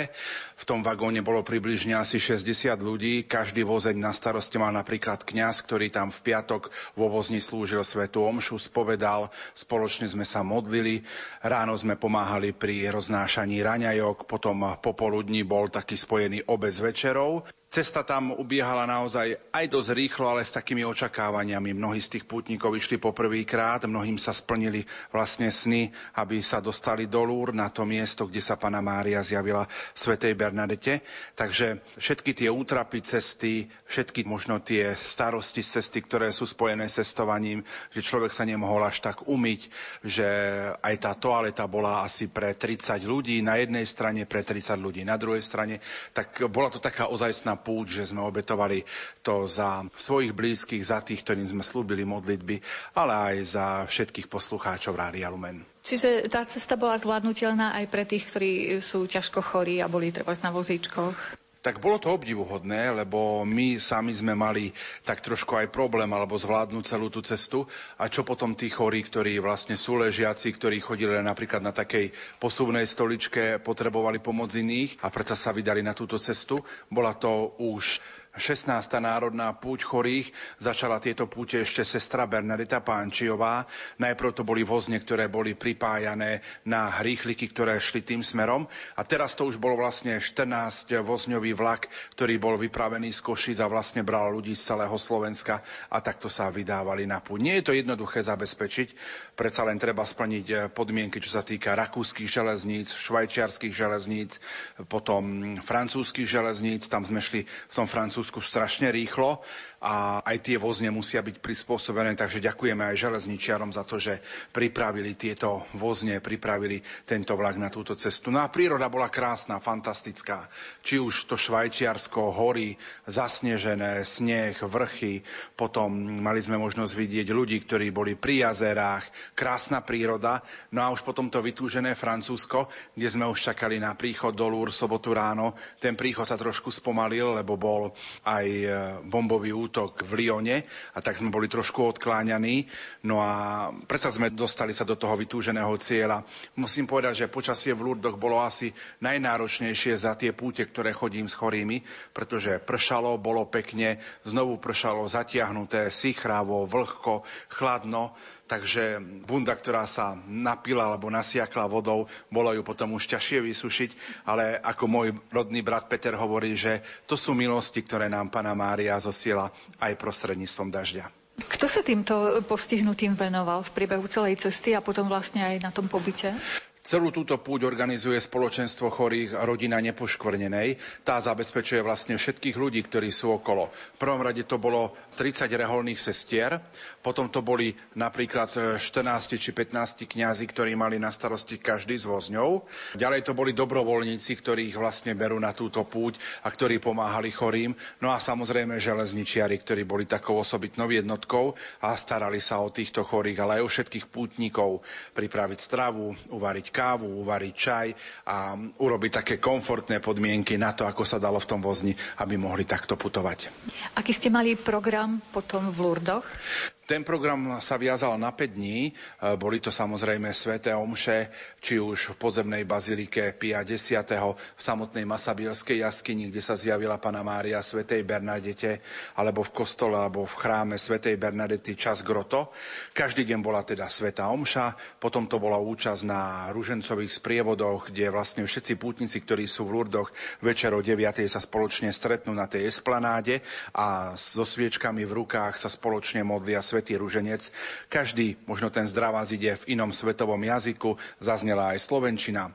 v tom vagóne bolo približne asi 60 ľudí, každý vozeň na starosti mal napríklad kňaz, ktorý tam v piatok vo vozni slúžil svetu omšu, spovedal, spoločne sme sa modlili, ráno sme pomáhali pri roznášaní raňajok, potom popoludní bol taký spojený obec večerov. Cesta tam ubiehala naozaj aj dosť rýchlo, ale s takými očakávaniami. Mnohí z tých pútnikov išli poprvýkrát, mnohým sa splnili vlastne sny, aby sa dostali do Lúr na to miesto, kde sa Pana Mária zjavila Svetej Bernadete. Takže všetky tie útrapy cesty, všetky možno tie starosti cesty, ktoré sú spojené s cestovaním, že človek sa nemohol až tak umyť, že aj tá toaleta bola asi pre 30 ľudí na jednej strane, pre 30 ľudí na druhej strane, tak bola to taká ozajstná púť, že sme obetovali to za svojich blízkych, za tých, ktorým sme slúbili modlitby, ale aj za všetkých poslucháčov Rádia Lumen. Čiže tá cesta bola zvládnutelná aj pre tých, ktorí sú ťažko chorí a boli treba na vozíčkoch? Tak bolo to obdivuhodné, lebo my sami sme mali tak trošku aj problém alebo zvládnuť celú tú cestu. A čo potom tí chorí, ktorí vlastne sú ležiaci, ktorí chodili napríklad na takej posuvnej stoličke, potrebovali pomoc iných a predsa sa vydali na túto cestu. Bola to už 16. národná púť chorých. Začala tieto púte ešte sestra Bernadeta Pánčiová. Najprv to boli vozne, ktoré boli pripájané na rýchliky, ktoré šli tým smerom. A teraz to už bol vlastne 14 vozňový vlak, ktorý bol vypravený z Košic a vlastne bral ľudí z celého Slovenska a takto sa vydávali na púť. Nie je to jednoduché zabezpečiť, predsa len treba splniť podmienky, čo sa týka rakúskych železníc, švajčiarských železníc, potom francúzskych železníc. Tam sme šli v tom francúzskom Rakúsku strašne rýchlo a aj tie vozne musia byť prispôsobené, takže ďakujeme aj železničiarom za to, že pripravili tieto vozne, pripravili tento vlak na túto cestu. No a príroda bola krásna, fantastická. Či už to Švajčiarsko, hory, zasnežené, sneh, vrchy, potom mali sme možnosť vidieť ľudí, ktorí boli pri jazerách, krásna príroda, no a už potom to vytúžené Francúzsko, kde sme už čakali na príchod do Lúr sobotu ráno. Ten príchod sa trošku spomalil, lebo bol aj e, bombový útok v Lione a tak sme boli trošku odkláňaní. No a predsa sme dostali sa do toho vytúženého cieľa. Musím povedať, že počasie v Lurdoch bolo asi najnáročnejšie za tie púte, ktoré chodím s chorými, pretože pršalo, bolo pekne, znovu pršalo, zatiahnuté, sichravo, vlhko, chladno takže bunda, ktorá sa napila alebo nasiakla vodou, bolo ju potom už ťažšie vysušiť, ale ako môj rodný brat Peter hovorí, že to sú milosti, ktoré nám Pana Mária zosiela aj prostredníctvom dažďa. Kto sa týmto postihnutým venoval v priebehu celej cesty a potom vlastne aj na tom pobyte? Celú túto púť organizuje spoločenstvo chorých rodina nepoškvrnenej. Tá zabezpečuje vlastne všetkých ľudí, ktorí sú okolo. V prvom rade to bolo 30 reholných sestier, potom to boli napríklad 14 či 15 kňazi, ktorí mali na starosti každý z vozňov. Ďalej to boli dobrovoľníci, ktorí ich vlastne berú na túto púť a ktorí pomáhali chorým. No a samozrejme železničiari, ktorí boli takou osobitnou jednotkou a starali sa o týchto chorých, ale aj o všetkých pútnikov. Pripraviť stravu, uvariť kávu, uvariť čaj a urobiť také komfortné podmienky na to, ako sa dalo v tom vozni, aby mohli takto putovať. Aký ste mali program potom v Lurdoch? Ten program sa viazal na 5 dní. E, boli to samozrejme sveté omše, či už v podzemnej bazilike Pia X, v samotnej Masabielskej jaskyni, kde sa zjavila Pana Mária svetej Bernadete, alebo v kostole, alebo v chráme svetej Bernadety čas Groto. Každý deň bola teda sveta omša, potom to bola účasť na ružencových sprievodoch, kde vlastne všetci pútnici, ktorí sú v Lurdoch, večer o 9. sa spoločne stretnú na tej esplanáde a so sviečkami v rukách sa spoločne modlia Svetý ruženec. Každý, možno ten zdravás ide v inom svetovom jazyku, zaznela aj slovenčina.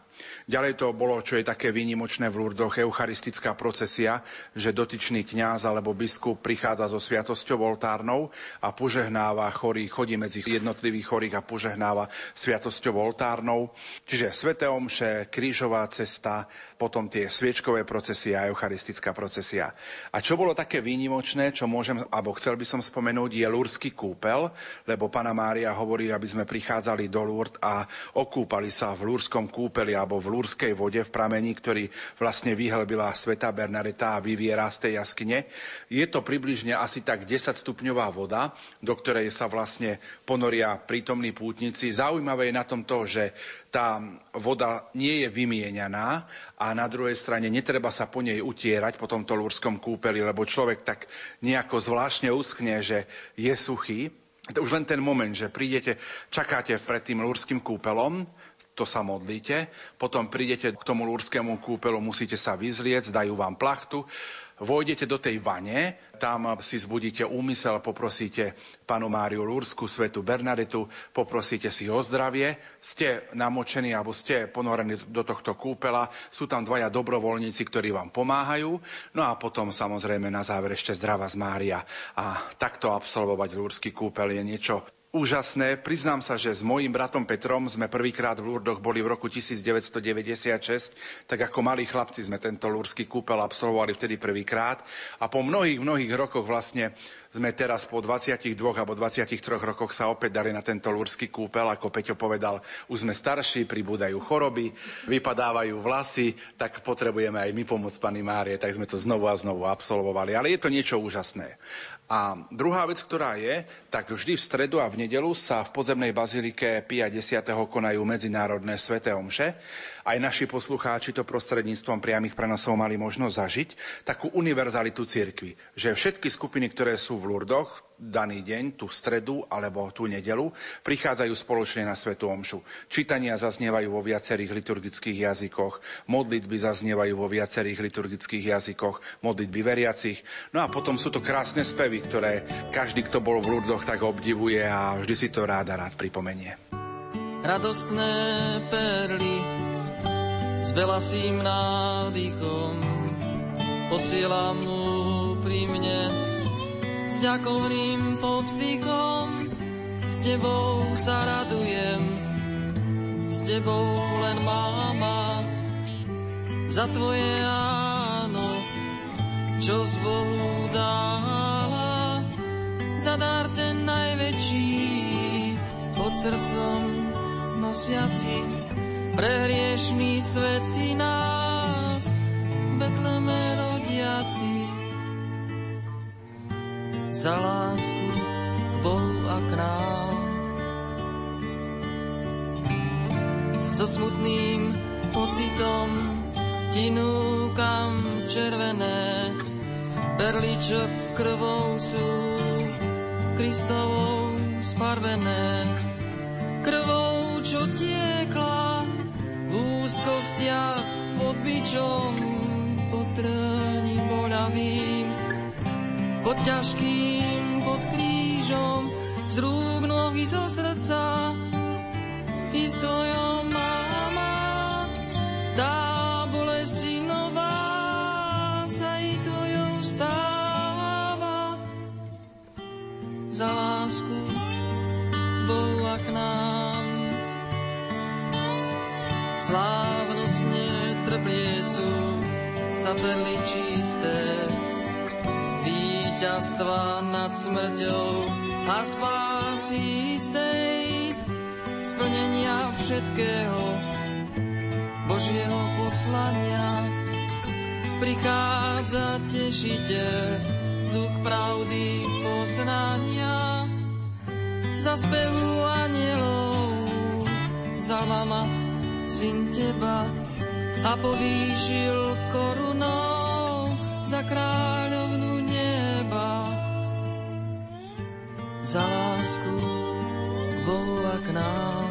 Ďalej to bolo, čo je také výnimočné v Lurdoch, eucharistická procesia, že dotyčný kňaz alebo biskup prichádza so sviatosťou oltárnou a požehnáva chorých, chodí medzi jednotlivých chorých a požehnáva sviatosťou oltárnou. Čiže sveté omše, krížová cesta, potom tie sviečkové procesie a eucharistická procesia. A čo bolo také výnimočné, čo môžem, alebo chcel by som spomenúť, je Lúrsky kúpel, lebo Pana Mária hovorí, aby sme prichádzali do Lúrd a okúpali sa v Lúrskom kúpeli alebo v Lúrskej vode v pramení, ktorý vlastne vyhlbila Sveta Bernadeta a vyviera z tej jaskyne. Je to približne asi tak 10 stupňová voda, do ktorej sa vlastne ponoria prítomní pútnici. Zaujímavé je na tom to, že tá voda nie je vymieňaná a na druhej strane netreba sa po nej utierať po tomto lúrskom kúpeli, lebo človek tak nejako zvláštne uschne, že je suchý. Už len ten moment, že prídete, čakáte pred tým lúrským kúpelom, to sa modlíte, potom prídete k tomu lúrskému kúpelu, musíte sa vyzliec, dajú vám plachtu, vojdete do tej vane, tam si zbudíte úmysel, poprosíte panu Máriu Lúrsku, svetu Bernadetu, poprosíte si o zdravie, ste namočení alebo ste ponorení do tohto kúpela, sú tam dvaja dobrovoľníci, ktorí vám pomáhajú, no a potom samozrejme na záver ešte zdravá z Mária. A takto absolvovať Lúrsky kúpel je niečo úžasné. Priznám sa, že s mojím bratom Petrom sme prvýkrát v Lurdoch boli v roku 1996, tak ako malí chlapci sme tento lúrsky kúpel absolvovali vtedy prvýkrát a po mnohých, mnohých rokoch vlastne sme teraz po 22 alebo 23 rokoch sa opäť dali na tento lúrsky kúpel, ako Peťo povedal, už sme starší, pribúdajú choroby, vypadávajú vlasy, tak potrebujeme aj my pomôcť pani Márie, tak sme to znovu a znovu absolvovali. Ale je to niečo úžasné. A druhá vec, ktorá je, tak vždy v stredu a v nedelu sa v podzemnej bazilike 5 a 10. konajú medzinárodné sveté omše. Aj naši poslucháči to prostredníctvom priamých prenosov mali možnosť zažiť, takú univerzalitu cirkvi, že všetky skupiny, ktoré sú v Lurdoch daný deň, tú stredu alebo tú nedelu, prichádzajú spoločne na Svetu Omšu. Čítania zaznievajú vo viacerých liturgických jazykoch, modlitby zaznievajú vo viacerých liturgických jazykoch, modlitby veriacich. No a potom sú to krásne spevy, ktoré každý, kto bol v Lurdoch, tak obdivuje a vždy si to ráda rád pripomenie. Radostné perly s velasým nádychom posielam mu pri mne s ďakovným povzdychom, s tebou sa radujem, s tebou len máma, za tvoje áno, čo z Bohu dála, za dar ten najväčší, pod srdcom nosiaci, pre hriešný za lásku k Bohu a k nám. So smutným pocitom ti núkam červené, perly, čo krvou sú Kristovou sfarbené. Krvou, čo tiekla v úzkostiach pod bičom, pod trním boľavým pod ťažkým, pod krížom, z rúk nohy zo srdca, ty stojom máma, tá bolesti nová sa i tvojou stáva. Za lásku Bohu a k nám. Slávnostne trpliecu sa perli čisté, víťazstva nad smrťou a spásy istej, splnenia všetkého Božieho poslania. Prichádza tešiteľ, duch pravdy poznania, za spevu anielov, za mama, syn teba a povýšil korunou za kráľovnú lásku k Bohu a k nám.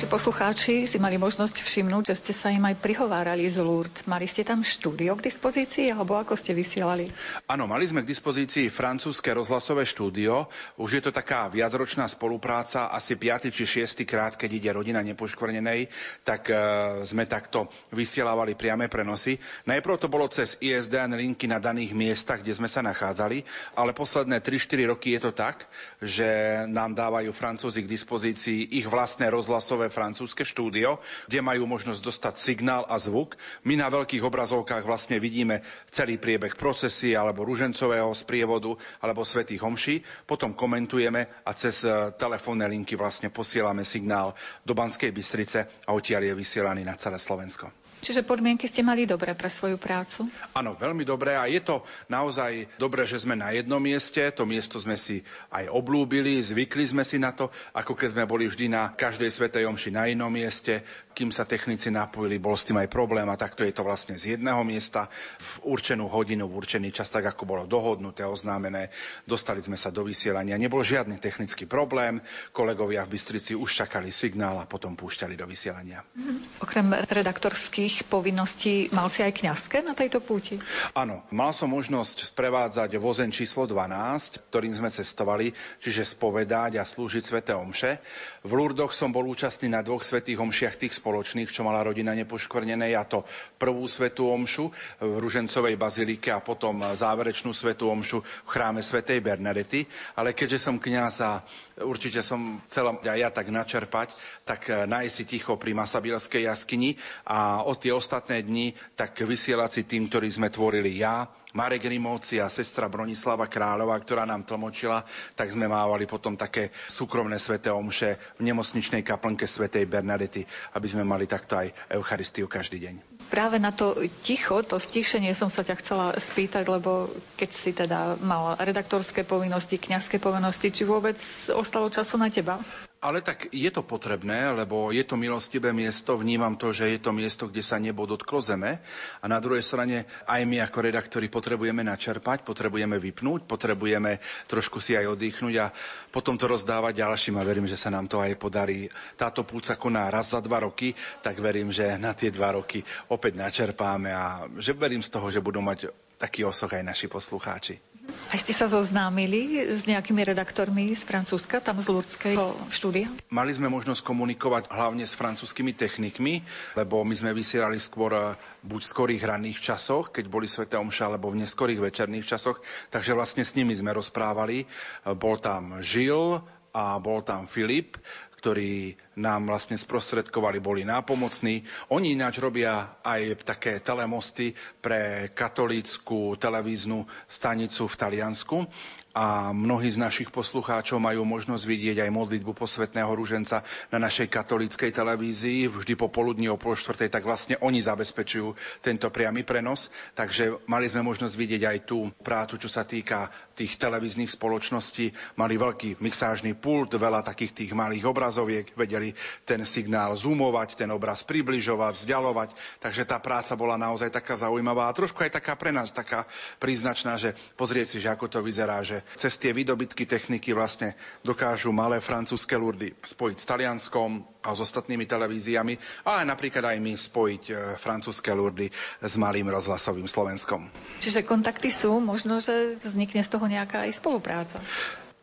Naši poslucháči si mali možnosť všimnúť, že ste sa im aj prihovárali z Lourdes. Mali ste tam štúdio k dispozícii, alebo ako ste vysielali? Áno, mali sme k dispozícii francúzske rozhlasové štúdio. Už je to taká viacročná spolupráca, asi 5. či 6. krát, keď ide rodina nepoškvrnenej, tak e, sme takto vysielávali priame prenosy. Najprv to bolo cez ISDN linky na daných miestach, kde sme sa nachádzali, ale posledné 3-4 roky je to tak, že nám dávajú Francúzi k dispozícii ich vlastné rozhlasové francúzske štúdio, kde majú možnosť dostať signál a zvuk. My na veľkých obrazovkách vlastne vidíme celý priebeh procesy alebo ružencového sprievodu alebo svetých homší. Potom komentujeme a cez e, telefónne linky vlastne posielame signál do Banskej Bystrice a odtiaľ je vysielaný na celé Slovensko. Čiže podmienky ste mali dobré pre svoju prácu? Áno, veľmi dobré a je to naozaj dobré, že sme na jednom mieste. To miesto sme si aj oblúbili, zvykli sme si na to, ako keď sme boli vždy na každej svetej omši na inom mieste, kým sa technici napojili, bol s tým aj problém a takto je to vlastne z jedného miesta v určenú hodinu, v určený čas, tak ako bolo dohodnuté, oznámené. Dostali sme sa do vysielania. Nebol žiadny technický problém. Kolegovia v Bystrici už čakali signál a potom púšťali do vysielania. Mhm. Okrem redaktorských svojich povinností mal si aj kňazské na tejto púti? Áno, mal som možnosť sprevádzať vozen číslo 12, ktorým sme cestovali, čiže spovedať a slúžiť svete omše. V Lurdoch som bol účastný na dvoch svetých omšiach tých spoločných, čo mala rodina nepoškvrnené, a to prvú svetú omšu v Ružencovej bazilike a potom záverečnú svetú omšu v chráme svätej Bernadety. Ale keďže som kňaz a určite som chcel aj ja tak načerpať, tak nájsť si ticho pri Masabilskej jaskyni a o tie ostatné dni tak vysielať si tým, ktorí sme tvorili ja, Marek Rimovci a sestra Bronislava Kráľová, ktorá nám tlmočila, tak sme mávali potom také súkromné sveté omše v nemocničnej kaplnke svätej Bernadety, aby sme mali takto aj Eucharistiu každý deň. Práve na to ticho, to stíšenie som sa ťa chcela spýtať, lebo keď si teda mal redaktorské povinnosti, kňazské povinnosti, či vôbec ostalo času na teba? Ale tak je to potrebné, lebo je to milostivé miesto, vnímam to, že je to miesto, kde sa nebo dotklo zeme a na druhej strane aj my ako redaktori potrebujeme načerpať, potrebujeme vypnúť, potrebujeme trošku si aj oddychnúť a potom to rozdávať ďalším a verím, že sa nám to aj podarí. Táto púca koná raz za dva roky, tak verím, že na tie dva roky opäť načerpáme a že verím z toho, že budú mať taký osoch aj naši poslucháči. A ste sa zoznámili s nejakými redaktormi z Francúzska, tam z Lurdského štúdia? Mali sme možnosť komunikovať hlavne s francúzskými technikmi, lebo my sme vysielali skôr eh, buď v skorých ranných časoch, keď boli Svete Omša, alebo v neskorých večerných časoch, takže vlastne s nimi sme rozprávali. Eh, bol tam Žil, a bol tam Filip, ktorí nám vlastne sprostredkovali, boli nápomocní. Oni ináč robia aj také telemosty pre katolícku televíznu stanicu v Taliansku a mnohí z našich poslucháčov majú možnosť vidieť aj modlitbu posvetného rúženca na našej katolíckej televízii vždy po poludní o pol štvrtej, tak vlastne oni zabezpečujú tento priamy prenos. Takže mali sme možnosť vidieť aj tú prácu, čo sa týka tých televíznych spoločností. Mali veľký mixážny pult, veľa takých tých malých obrazoviek, vedeli ten signál zoomovať, ten obraz približovať, vzdialovať. Takže tá práca bola naozaj taká zaujímavá a trošku aj taká pre nás taká príznačná, že pozrieť si, že ako to vyzerá, že cez tie výdobytky techniky vlastne dokážu malé francúzske lurdy spojiť s Talianskom a s ostatnými televíziami, ale napríklad aj my spojiť e, francúzske lurdy s malým rozhlasovým Slovenskom. Čiže kontakty sú, možno, že vznikne z toho nejaká aj spolupráca.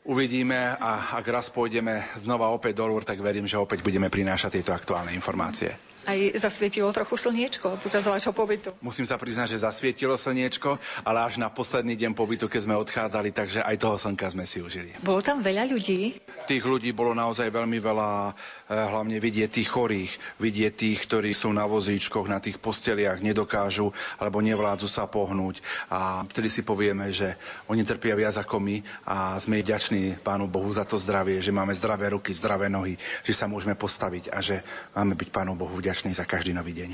Uvidíme a ak raz pôjdeme znova opäť do Lur, tak verím, že opäť budeme prinášať tieto aktuálne informácie aj zasvietilo trochu slniečko počas vášho pobytu. Musím sa priznať, že zasvietilo slniečko, ale až na posledný deň pobytu, keď sme odchádzali, takže aj toho slnka sme si užili. Bolo tam veľa ľudí? Tých ľudí bolo naozaj veľmi veľa, eh, hlavne vidieť tých chorých, vidieť tých, ktorí sú na vozíčkoch, na tých posteliach, nedokážu alebo nevládzu sa pohnúť. A vtedy si povieme, že oni trpia viac ako my a sme vďační Pánu Bohu za to zdravie, že máme zdravé ruky, zdravé nohy, že sa môžeme postaviť a že máme byť Pánu Bohu vďační vďačný za každý nový deň.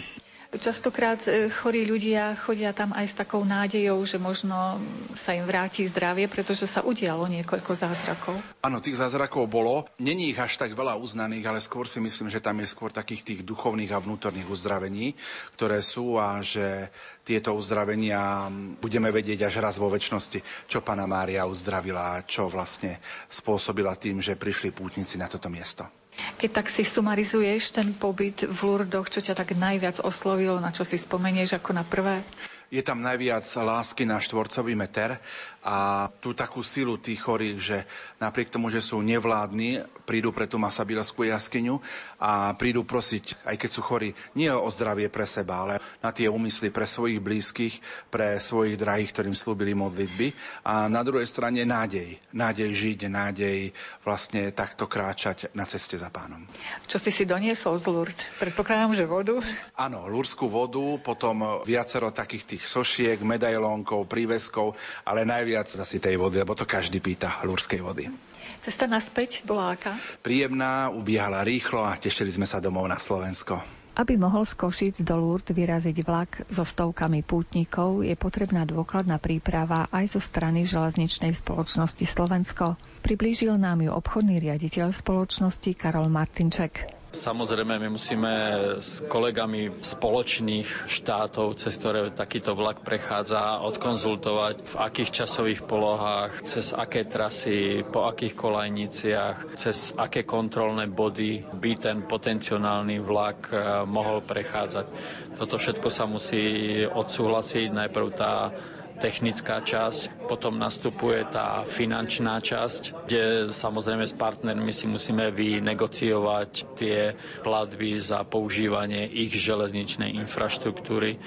Častokrát e, chorí ľudia chodia tam aj s takou nádejou, že možno sa im vráti zdravie, pretože sa udialo niekoľko zázrakov. Áno, tých zázrakov bolo. Není ich až tak veľa uznaných, ale skôr si myslím, že tam je skôr takých tých duchovných a vnútorných uzdravení, ktoré sú a že tieto uzdravenia budeme vedieť až raz vo väčšnosti, čo Pana Mária uzdravila, čo vlastne spôsobila tým, že prišli pútnici na toto miesto. Keď tak si sumarizuješ ten pobyt v Lurdoch, čo ťa tak najviac oslovilo, na čo si spomenieš ako na prvé? Je tam najviac lásky na štvorcový meter a tú takú silu tých chorých, že napriek tomu, že sú nevládni, prídu pre tú Masabilskú jaskyňu a prídu prosiť, aj keď sú chorí, nie o zdravie pre seba, ale na tie úmysly pre svojich blízkych, pre svojich drahých, ktorým slúbili modlitby. A na druhej strane nádej. Nádej žiť, nádej vlastne takto kráčať na ceste za pánom. Čo si si doniesol z Lourdes? Predpokladám, že vodu? Áno, lúrskú vodu, potom viacero takých tých sošiek, medailónkov, príveskov, ale najviac viac asi tej vody, lebo to každý pýta lúrskej vody. Cesta naspäť bola aká? Príjemná, ubiehala rýchlo a tešili sme sa domov na Slovensko. Aby mohol z Košic do Lourdes vyraziť vlak so stovkami pútnikov, je potrebná dôkladná príprava aj zo strany železničnej spoločnosti Slovensko. Priblížil nám ju obchodný riaditeľ spoločnosti Karol Martinček. Samozrejme, my musíme s kolegami spoločných štátov, cez ktoré takýto vlak prechádza, odkonzultovať, v akých časových polohách, cez aké trasy, po akých kolajniciach, cez aké kontrolné body by ten potenciálny vlak eh, mohol prechádzať. Toto všetko sa musí odsúhlasiť. Najprv tá technická časť, potom nastupuje tá finančná časť, kde samozrejme s partnermi si musíme vynegociovať tie platby za používanie ich železničnej infraštruktúry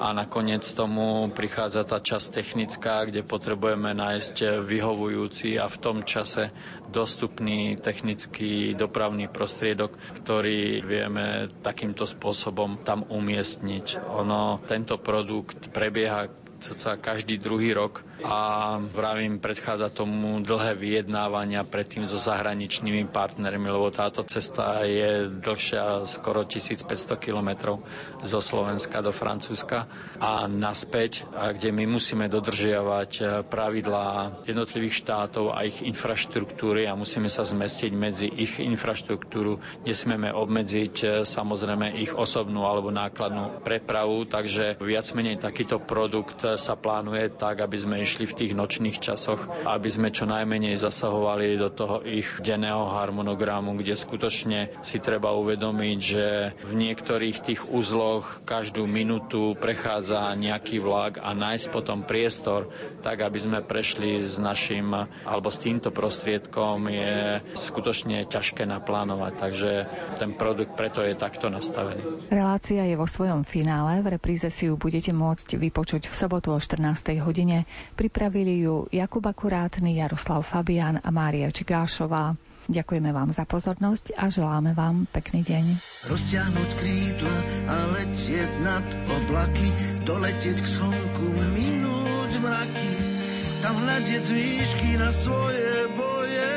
a nakoniec tomu prichádza tá časť technická, kde potrebujeme nájsť vyhovujúci a v tom čase dostupný technický dopravný prostriedok, ktorý vieme takýmto spôsobom tam umiestniť. Ono, tento produkt prebieha cca každý druhý rok a vravím, predchádza tomu dlhé vyjednávania predtým so zahraničnými partnermi, lebo táto cesta je dlhšia skoro 1500 kilometrov zo Slovenska do Francúzska a naspäť, kde my musíme dodržiavať e, pravidlá jednotlivých štátov a ich infraštruktúry a musíme sa zmestiť medzi ich infraštruktúru. Nesmieme obmedziť e, samozrejme ich osobnú alebo nákladnú prepravu, takže viac menej takýto produkt sa plánuje tak, aby sme išli v tých nočných časoch, aby sme čo najmenej zasahovali do toho ich denného harmonogramu, kde skutočne si treba uvedomiť, že v niektorých tých uzloch každú minútu prechádza nejaký vlak a nájsť potom priestor, tak aby sme prešli s našim alebo s týmto prostriedkom je skutočne ťažké naplánovať, takže ten produkt preto je takto nastavený. Relácia je vo svojom finále, v repríze si ju budete môcť vypočuť v sobotu sobotu o 14. hodine. Pripravili ju Jakub Akurátny, Jaroslav Fabian a Mária Čigášová. Ďakujeme vám za pozornosť a želáme vám pekný deň. Rozťahnuť krídla a letieť nad oblaky, doletieť k slnku, minúť mraky, tam hľadieť výšky na svoje boje,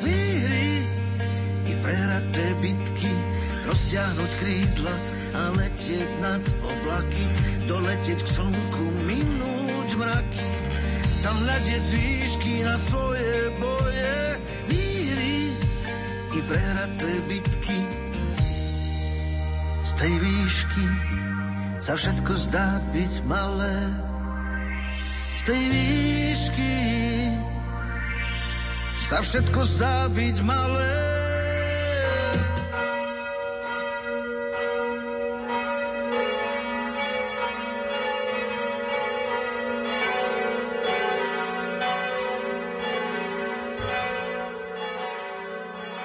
výhry i prehraté bitky, rozťahnuť krídla a letieť nad oblaky, doletieť k slnku, minúť mraky, tam hľadieť z výšky na svoje boje, víry i prehraté bitky. Z tej výšky sa všetko zdá byť malé, z tej výšky sa všetko zdá byť malé.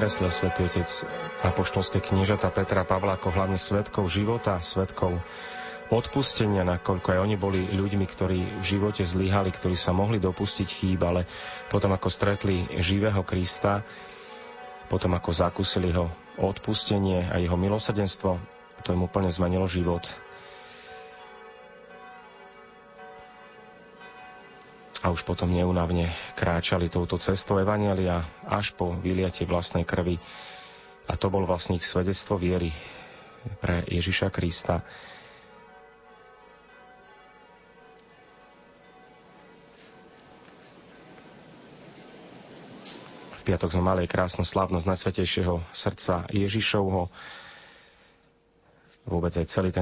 Vykreslil svätý Otec apoštolské kniežata Petra Pavla ako hlavne svetkov života, svetkov odpustenia, nakoľko aj oni boli ľuďmi, ktorí v živote zlyhali, ktorí sa mohli dopustiť chýb, ale potom ako stretli živého Krista, potom ako zakúsili ho odpustenie a jeho milosadenstvo, to im úplne zmenilo život. A už potom neunavne kráčali touto cestou Evanelia až po vyliatie vlastnej krvi. A to bol vlastne ich svedectvo viery pre Ježiša Krista. V piatok sme mali krásnu slávnosť Najsvetejšieho srdca Ježišovho. Vôbec aj celý ten